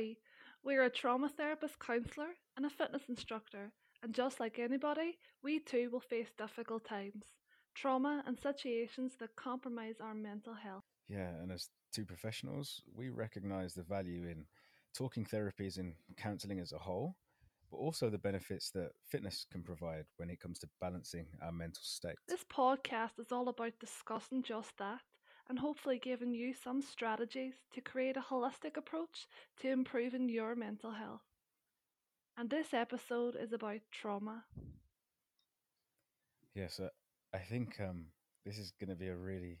Hi, we're a trauma therapist counsellor and a fitness instructor, and just like anybody, we too will face difficult times, trauma, and situations that compromise our mental health. Yeah, and as two professionals, we recognize the value in talking therapies and counseling as a whole, but also the benefits that fitness can provide when it comes to balancing our mental state. This podcast is all about discussing just that and hopefully giving you some strategies to create a holistic approach to improving your mental health. And this episode is about trauma. Yes, yeah, so I think um, this is going to be a really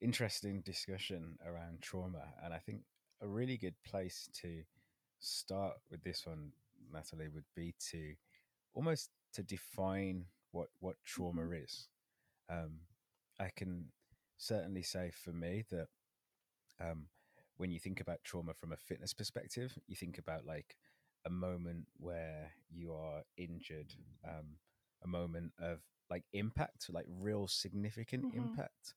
interesting discussion around trauma, and I think a really good place to start with this one, Natalie, would be to almost to define what what trauma Mhm. is. Um, I can certainly say for me that um, when you think about trauma from a fitness perspective, you think about like a moment where you are injured, um, a moment of like impact, like real significant Mhm. impact.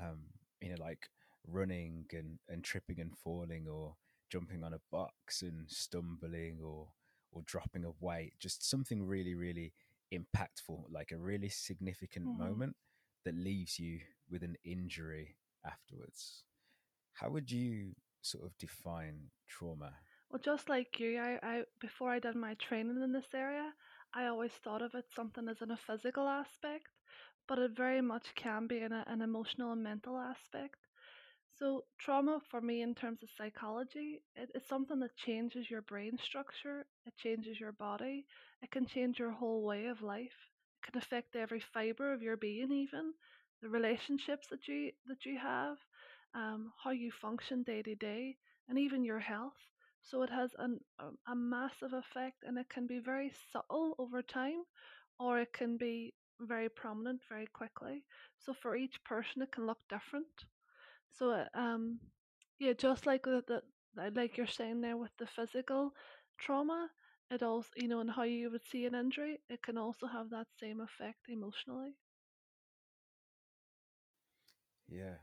Um, you know, like running and, and tripping and falling or jumping on a box and stumbling or or dropping a weight, just something really, really impactful, like a really significant Mhm. moment that leaves you with an injury afterwards. How would you sort of define trauma? Well, just like you, I, I before I did my training in this area, I always thought of it something as in a physical aspect, but it very much can be in a, an emotional and mental aspect. So trauma for me in terms of psychology, it, it's something that changes your brain structure, it changes your body, it can change your whole way of life. It can affect every fiber of your being even, the relationships that you that you have, um, how you function day to day, and even your health. So it has an, a, a massive effect and it can be very subtle over time or it can be very prominent very quickly. So for each person it can look different. So, uh, um, yeah, just like the, the like you're saying there with the physical trauma, it also you know, and how you would see an injury, it can also have that same effect emotionally. Yeah,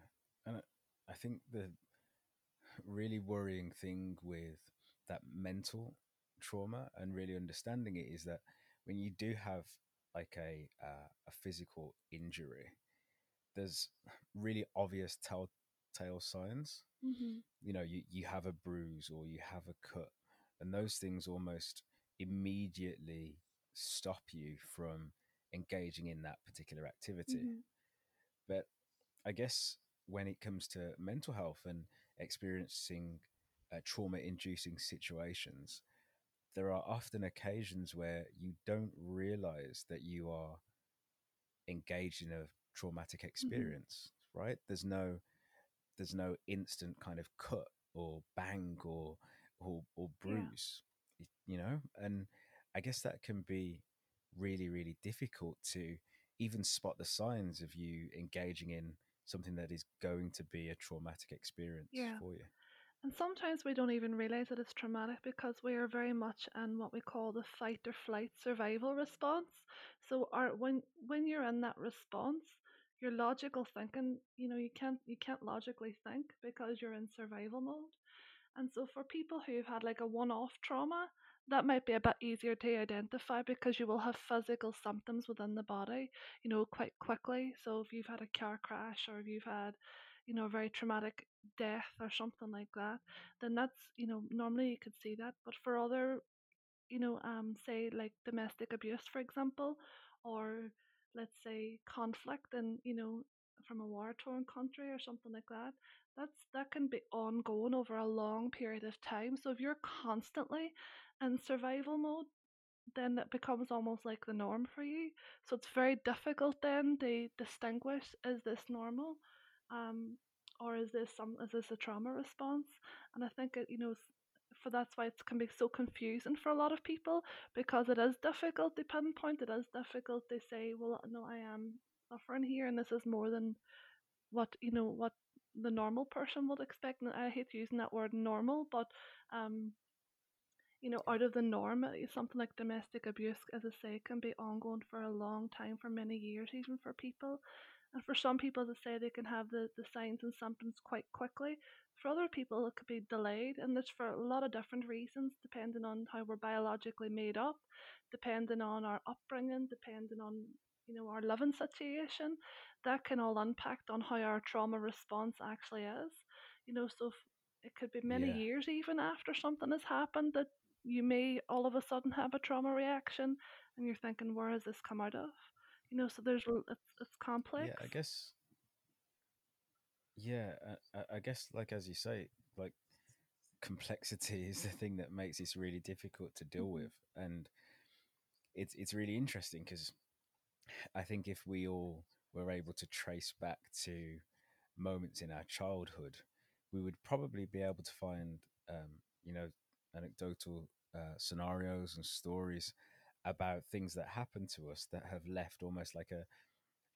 and I think the really worrying thing with that mental trauma and really understanding it is that when you do have like a uh, a physical injury, there's really obvious telltale signs. hmm You know, you, you have a bruise or you have a cut, and those things almost immediately stop you from engaging in that particular activity. hmm But I guess when it comes to mental health and experiencing uh, trauma inducing situations, there are often occasions where you don't realize that you are engaged in a traumatic hmm experience, right? There's no there's no instant kind of cut or bang or or, or Yeah. bruise, you know? And I guess that can be really, really difficult to even spot the signs of you engaging in something that is going to be a traumatic experience Yeah. for you. And sometimes we don't even realize that it's traumatic because we are very much in what we call the fight or flight survival response. So our when when you're in that response, your logical thinking, you know, you can't you can't logically think because you're in survival mode. And so for people who've had like a one-off trauma, that might be a bit easier to identify because you will have physical symptoms within the body, you know, quite quickly. So if you've had a car crash or if you've had, you know, a very traumatic death or something like that, then that's, you know, normally you could see that. But for other, you know, um, say like domestic abuse, for example, or let's say conflict and, you know, from a war torn country or something like that, that's that can be ongoing over a long period of time. So if you're constantly in survival mode, then it becomes almost like the norm for you. So it's very difficult then to distinguish is this normal, um, or is this some is this a trauma response? And I think it you know for that's why it can be so confusing for a lot of people because it is difficult to pinpoint. It is difficult to say, well, no, I am suffering here, and this is more than what you know what the normal person would expect. And I hate using that word normal, but um, you know, out of the norm. Something like domestic abuse, as I say, can be ongoing for a long time, for many years, even for people. And for some people, as I say, they can have the, the signs and symptoms quite quickly. For other people, it could be delayed, and that's for a lot of different reasons, depending on how we're biologically made up, depending on our upbringing, depending on you know our living situation. That can all impact on how our trauma response actually is. You know, so it could be many Yeah. years even after something has happened that you may all of a sudden have a trauma reaction, and you're thinking, where has this come out of? You know, so there's it's it's Yeah, complex. I guess. Yeah, I, I- I guess, like as you say, like complexity is the thing that makes this really difficult to deal hmm with, and it's it's really interesting because I think if we all were able to trace back to moments in our childhood, we would probably be able to find, um, you know, anecdotal uh, scenarios and stories about things that happened to us that have left almost like a,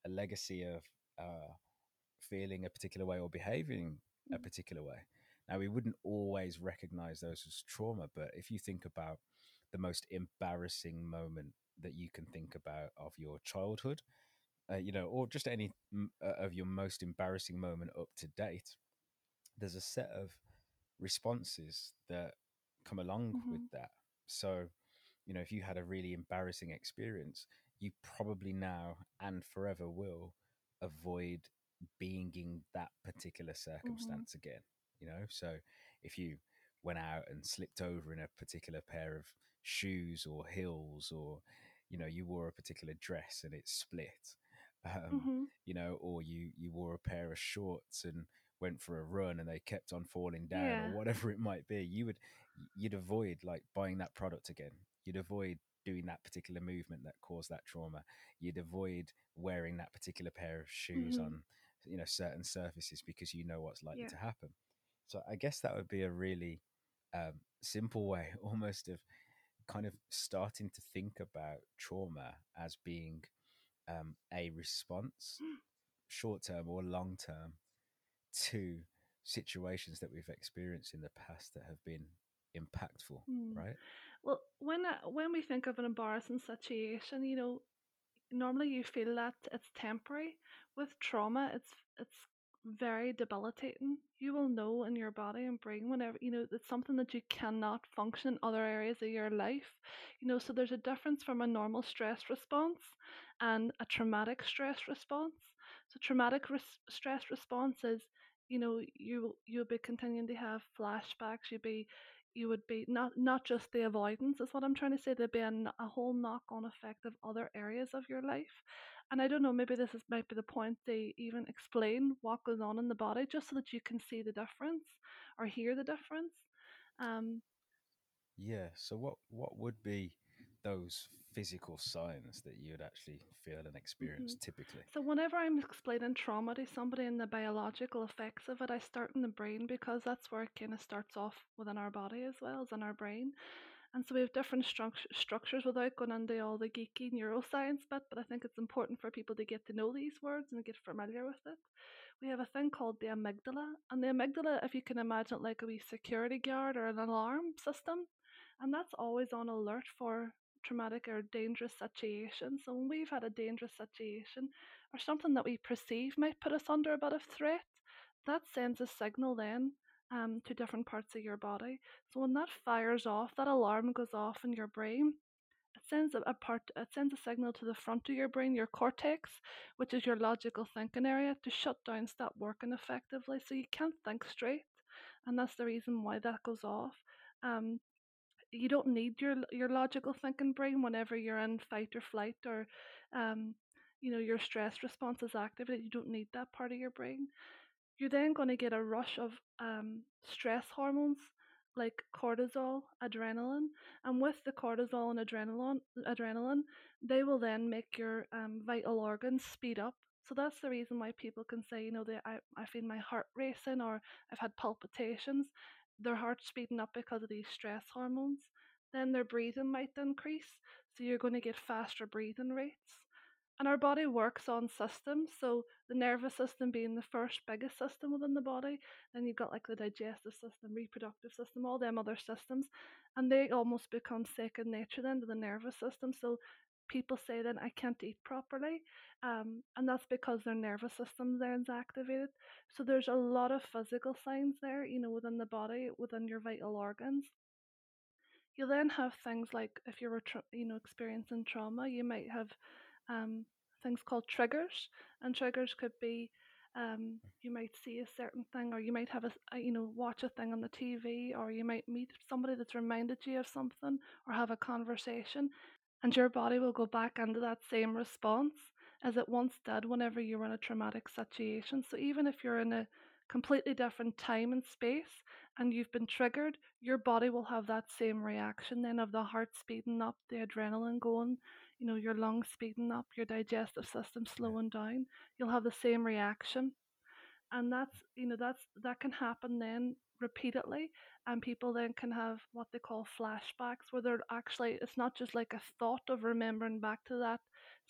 a legacy of uh, feeling a particular way or behaving a particular way. Now, we wouldn't always recognize those as trauma, but if you think about the most embarrassing moment that you can think about of your childhood, uh, you know, or just any uh, of your most embarrassing moment up to date, there's a set of responses that come along with hmm that. So, you know, if you had a really embarrassing experience, you probably now and forever will avoid being in that particular hmm circumstance again. You know, so if you went out and slipped over in a particular pair of shoes or heels, or you know, you wore a particular dress and it split, um, hmm you know, or you you wore a pair of shorts and went for a run and they kept on falling down or whatever it might be you would you'd avoid like buying that product again. You'd avoid doing that particular movement that caused that trauma. You'd avoid wearing that particular pair of shoes hmm on you know certain surfaces because you know what's likely Yeah. to happen. So i guess that would be a really um, simple way almost of kind of starting to think about trauma as being um, a response short term or long term to situations that we've experienced in the past that have been impactful, Mm. right? Well, when uh, when we think of an embarrassing situation, you know, normally you feel that it's temporary. With trauma, it's it's very debilitating. You will know in your body and brain whenever you know it's something that you cannot function in other areas of your life. You know, so there's a difference from a normal stress response and a traumatic stress response. So traumatic res- stress response is, you know, you you'll be continuing to have flashbacks. You'll be you would be not not just the avoidance is what I'm trying to say. There'd be a, a whole knock on effect of other areas of your life. And I don't know, maybe this is might be the point they even explain what goes on in the body just so that you can see the difference or hear the difference. Um, Yeah. So what what would be those physical signs that you would actually feel and experience mm-hmm. typically? So whenever I'm explaining trauma to somebody and the biological effects of it, I start in the brain because that's where it kind of starts off within our body as well as in our brain. And so we have different struct- structures without going into all the geeky neuroscience bit, but I think it's important for people to get to know these words and get familiar with it. We have a thing called the amygdala, and the amygdala, if you can imagine it like a wee security guard or an alarm system, and that's always on alert for traumatic or dangerous situations. So when we've had a dangerous situation or something that we perceive might put us under a bit of threat, that sends a signal then um, to different parts of your body. So when that fires off, that alarm goes off in your brain. It sends a, a part. It sends a signal to the front of your brain, your cortex, which is your logical thinking area, to shut down, stop working effectively. So you can't think straight, and that's the reason why that goes off. Um, you don't need your your logical thinking brain whenever you're in fight or flight or, um, you know, your stress response is activated. You don't need that part of your brain you're then going to get a rush of um, stress hormones like cortisol, adrenaline, and with the cortisol and adrenaline, adrenaline, they will then make your um, vital organs speed up. So that's the reason why people can say, you know, they, I, I feel my heart racing or I've had palpitations. Their heart's speeding up because of these stress hormones. Then their breathing might increase, so you're going to get faster breathing rates. And our body works on systems. So the nervous system being the first biggest system within the body. Then you've got like the digestive system, reproductive system, all them other systems, and they almost become second nature then to the nervous system. So people say then I can't eat properly, um, and that's because their nervous system then is activated. So there's a lot of physical signs there, you know, within the body, within your vital organs. You then have things like if you're you know experiencing trauma, you might have um, things called triggers, and triggers could be um, you might see a certain thing, or you might have a, a you know watch a thing on the TV, or you might meet somebody that's reminded you of something, or have a conversation, and your body will go back into that same response as it once did whenever you were in a traumatic situation. So even if you're in a completely different time and space and you've been triggered, your body will have that same reaction then of the heart speeding up, the adrenaline going, you know, your lungs speeding up, your digestive system slowing down. You'll have the same reaction and that's you know that's that can happen then repeatedly and people then can have what they call flashbacks where they're actually it's not just like a thought of remembering back to that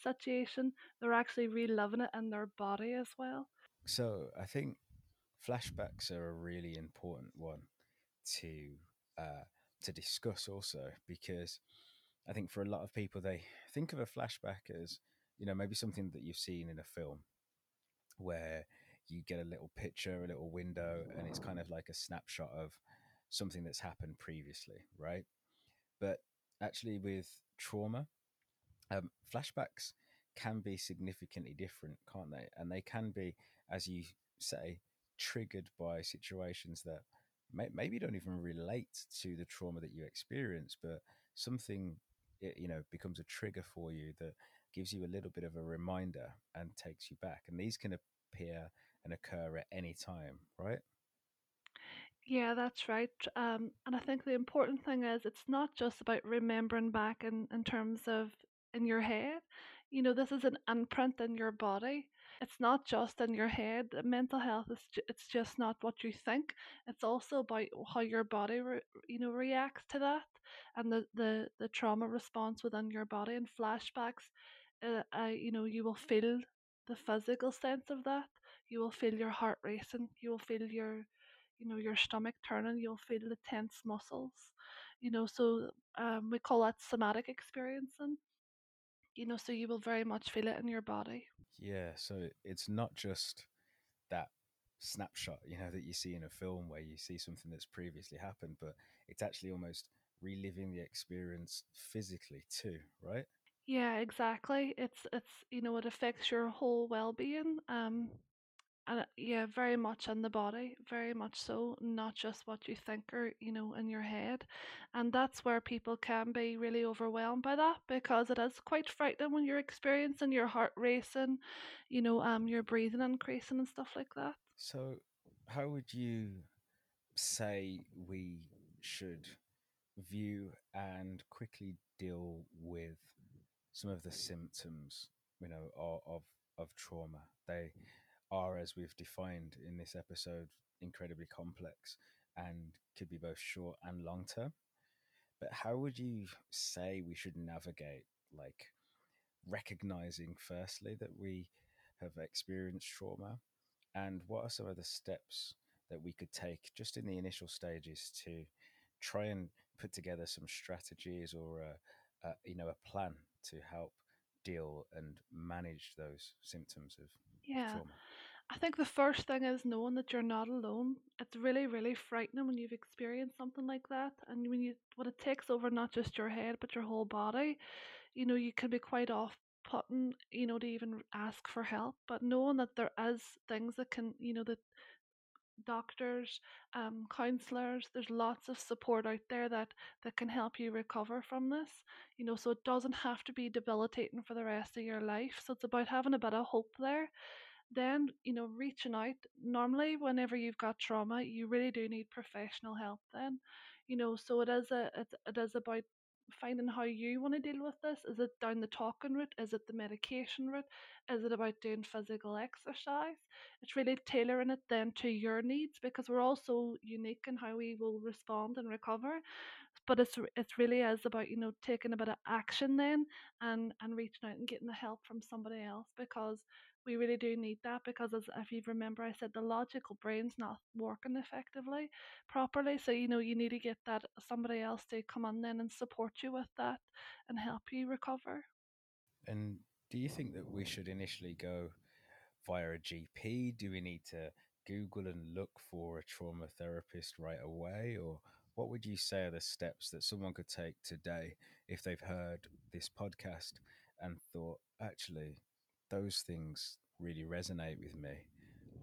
situation they're actually reliving it in their body as well. So I think flashbacks are a really important one to uh, to discuss also because I think for a lot of people they think of a flashback as you know maybe something that you've seen in a film where you get a little picture, a little window, and it's kind of like a snapshot of something that's happened previously, right? But actually, with trauma, um, flashbacks can be significantly different, can't they? And they can be, as you say, triggered by situations that may, maybe don't even relate to the trauma that you experience, but something you know becomes a trigger for you that gives you a little bit of a reminder and takes you back. And these can appear and occur at any time, right? Yeah, that's right. Um, and I think the important thing is it's not just about remembering back in, in terms of in your head. You know, this is an imprint in your body. It's not just in your head. Mental health is ju- it's just not what you think. It's also about how your body, re- you know, reacts to that and the, the, the trauma response within your body and flashbacks. Uh, uh, you know, you will feel the physical sense of that. You will feel your heart racing. You will feel your you know your stomach turning you'll feel the tense muscles you know so um, we call that somatic experiencing you know so you will very much feel it in your body Yeah. So it's not just that snapshot, you know, that you see in a film where you see something that's previously happened, but it's actually almost reliving the experience physically too, right? yeah exactly it's it's you know it affects your whole well-being um and yeah very much in the body very much so not just what you think or you know in your head and that's where people can be really overwhelmed by that because it is quite frightening when you're experiencing your heart racing you know um your breathing increasing and stuff like that So, how would you say we should view and quickly deal with some of the symptoms, you know, of of, of trauma? They are, as we've defined in this episode, incredibly complex and could be both short and long term. But how would you say we should navigate, like recognizing firstly that we have experienced trauma, and what are some of the steps that we could take just in the initial stages to try and put together some strategies or a, a you know a plan to help deal and manage those symptoms of, yeah trauma? I think the first thing is knowing that you're not alone. It's really, really frightening when you've experienced something like that, and when you when it takes over not just your head but your whole body. You know, you can be quite off putting, you know, to even ask for help. But knowing that there is things that can, you know, that doctors, um, counselors, there's lots of support out there that that can help you recover from this. You know, so it doesn't have to be debilitating for the rest of your life. So it's about having a bit of hope there then you know reaching out normally whenever you've got trauma you really do need professional help then you know so it is a it, it is about finding how you want to deal with this. Is it down the talking route? Is it the medication route? Is it about doing physical exercise? It's really tailoring it then to your needs because we're all so unique in how we will respond and recover but it's it's really is about you know taking a bit of action then and and reaching out and getting the help from somebody else because we really do need that because as if you remember I said the logical brain's not working effectively properly so you know you need to get that somebody else to come on then and support you with that and help you recover And do you think that we should initially go via a GP? Do we need to Google and look for a trauma therapist right away? Or what would you say are the steps that someone could take today if they've heard this podcast and thought, actually, those things really resonate with me?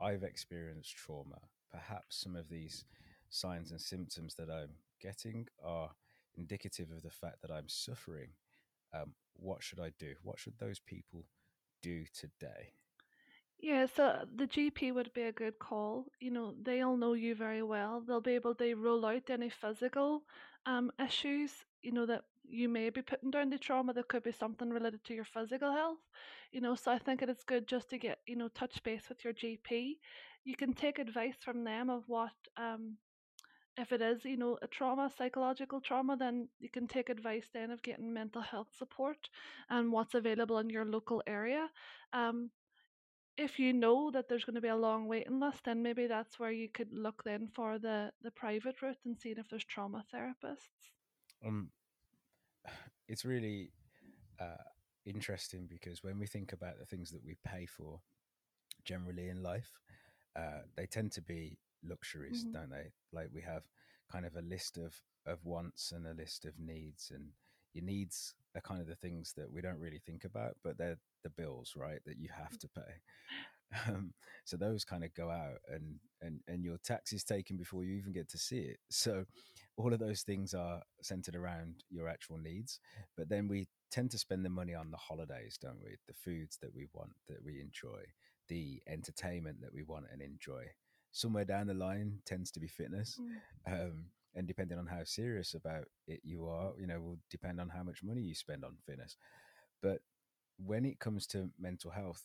I've experienced trauma. Perhaps some of these signs and symptoms that I'm getting are indicative of the fact that I'm suffering. Um, what should I do? What should those people do today? Yeah, so the GP would be a good call. You know, they'll know you very well. They'll be able to rule out any physical um, issues, you know, that you may be putting down to trauma. There could be something related to your physical health, you know. So I think it is good just to get, you know, touch base with your GP. You can take advice from them of what, um, if it is, you know, a trauma, psychological trauma, then you can take advice then of getting mental health support and what's available in your local area. Um, if you know that there's going to be a long waiting list, then maybe that's where you could look then for the the private route and seeing if there's trauma therapists. Um, it's really uh, interesting because when we think about the things that we pay for generally in life, uh, they tend to be luxuries, hmm don't they? Like we have kind of a list of of wants and a list of needs, and your needs are kind of the things that we don't really think about, but they're the bills, right? That you have to pay. Um, so those kind of go out, and and and your tax is taken before you even get to see it. So all of those things are centered around your actual needs, but then we tend to spend the money on the holidays, don't we? The foods that we want, that we enjoy, the entertainment that we want and enjoy. Somewhere down the line tends to be fitness. Mm. Um, and depending on how serious about it you are, you know, will depend on how much money you spend on fitness. But when it comes to mental health,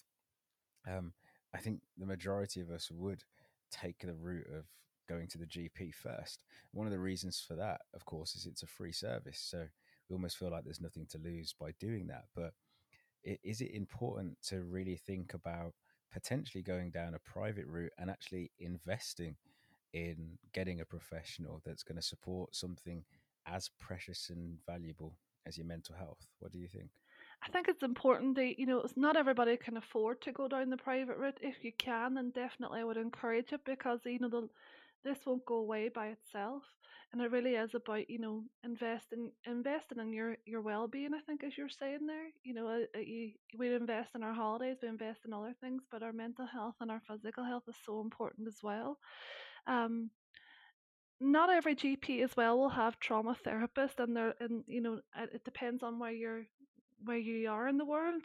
um, I think the majority of us would take the route of going to the GP first. One of the reasons for that, of course, is it's a free service. So we almost feel like there's nothing to lose by doing that. But is it important to really think about potentially going down a private route and actually investing in getting a professional that's going to support something as precious and valuable as your mental health? What do you think? I think it's important that you know it's not everybody can afford to go down the private route. If you can, then definitely I would encourage it because you know the this won't go away by itself, and it really is about you know investing investing in your your well being. I think as you're saying there, you know, uh, uh, we invest in our holidays, we invest in other things, but our mental health and our physical health is so important as well. Um, not every GP as well will have trauma therapists, and they're and you know it depends on where you're where you are in the world,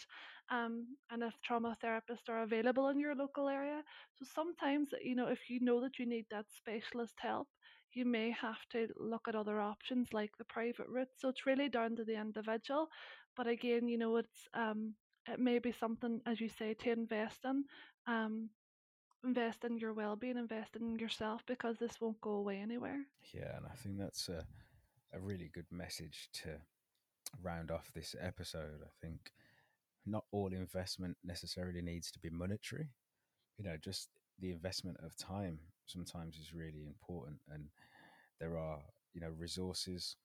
um, and if trauma therapists are available in your local area. So sometimes you know if you know that you need that specialist help, you may have to look at other options like the private route. So it's really down to the individual, but again, you know it's um it may be something as you say to invest in. Um, invest in your well-being invest in yourself because this won't go away anywhere Yeah, and I think that's a, a really good message to round off this episode. I think not all investment necessarily needs to be monetary. You know, just the investment of time sometimes is really important. And there are, you know, resources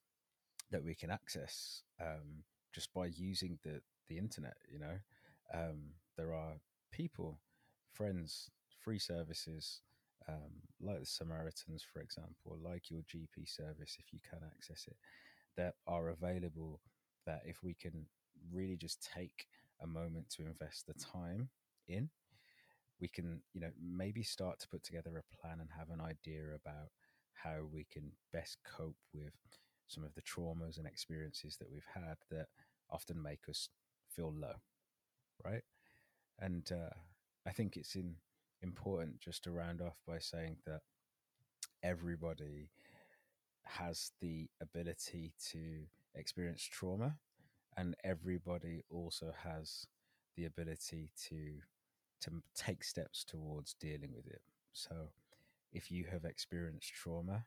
that we can access um, just by using the, the internet, you know. Um, there are people, friends, free services um, like the Samaritans, for example, like your GP service, if you can access it, that are available that if we can really just take a moment to invest the time in, we can, you know, maybe start to put together a plan and have an idea about how we can best cope with some of the traumas and experiences that we've had that often make us feel low, right? And uh, I think it's in, important just to round off by saying that everybody has the ability to experience trauma and everybody also has the ability to to take steps towards dealing with it. So if you have experienced trauma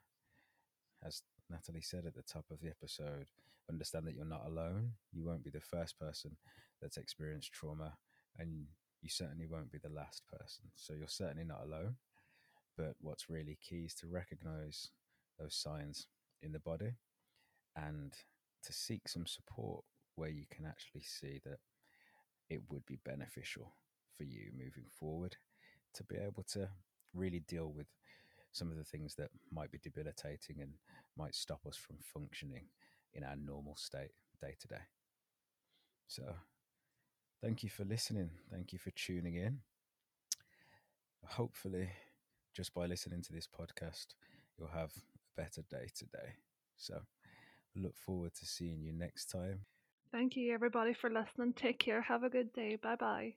as natalie said at the top of the episode understand that you're not alone. You won't be the first person that's experienced trauma and you certainly won't be the last person so you're certainly not alone but what's really key is to recognize those signs in the body and to seek some support where you can actually see that it would be beneficial for you moving forward to be able to really deal with some of the things that might be debilitating and might stop us from functioning in our normal state day to day. So, thank you for listening. Thank you for tuning in. Hopefully, just by listening to this podcast, you'll have a better day today. So, look forward to seeing you next time. Thank you, everybody, for listening. Take care. Have a good day. Bye bye.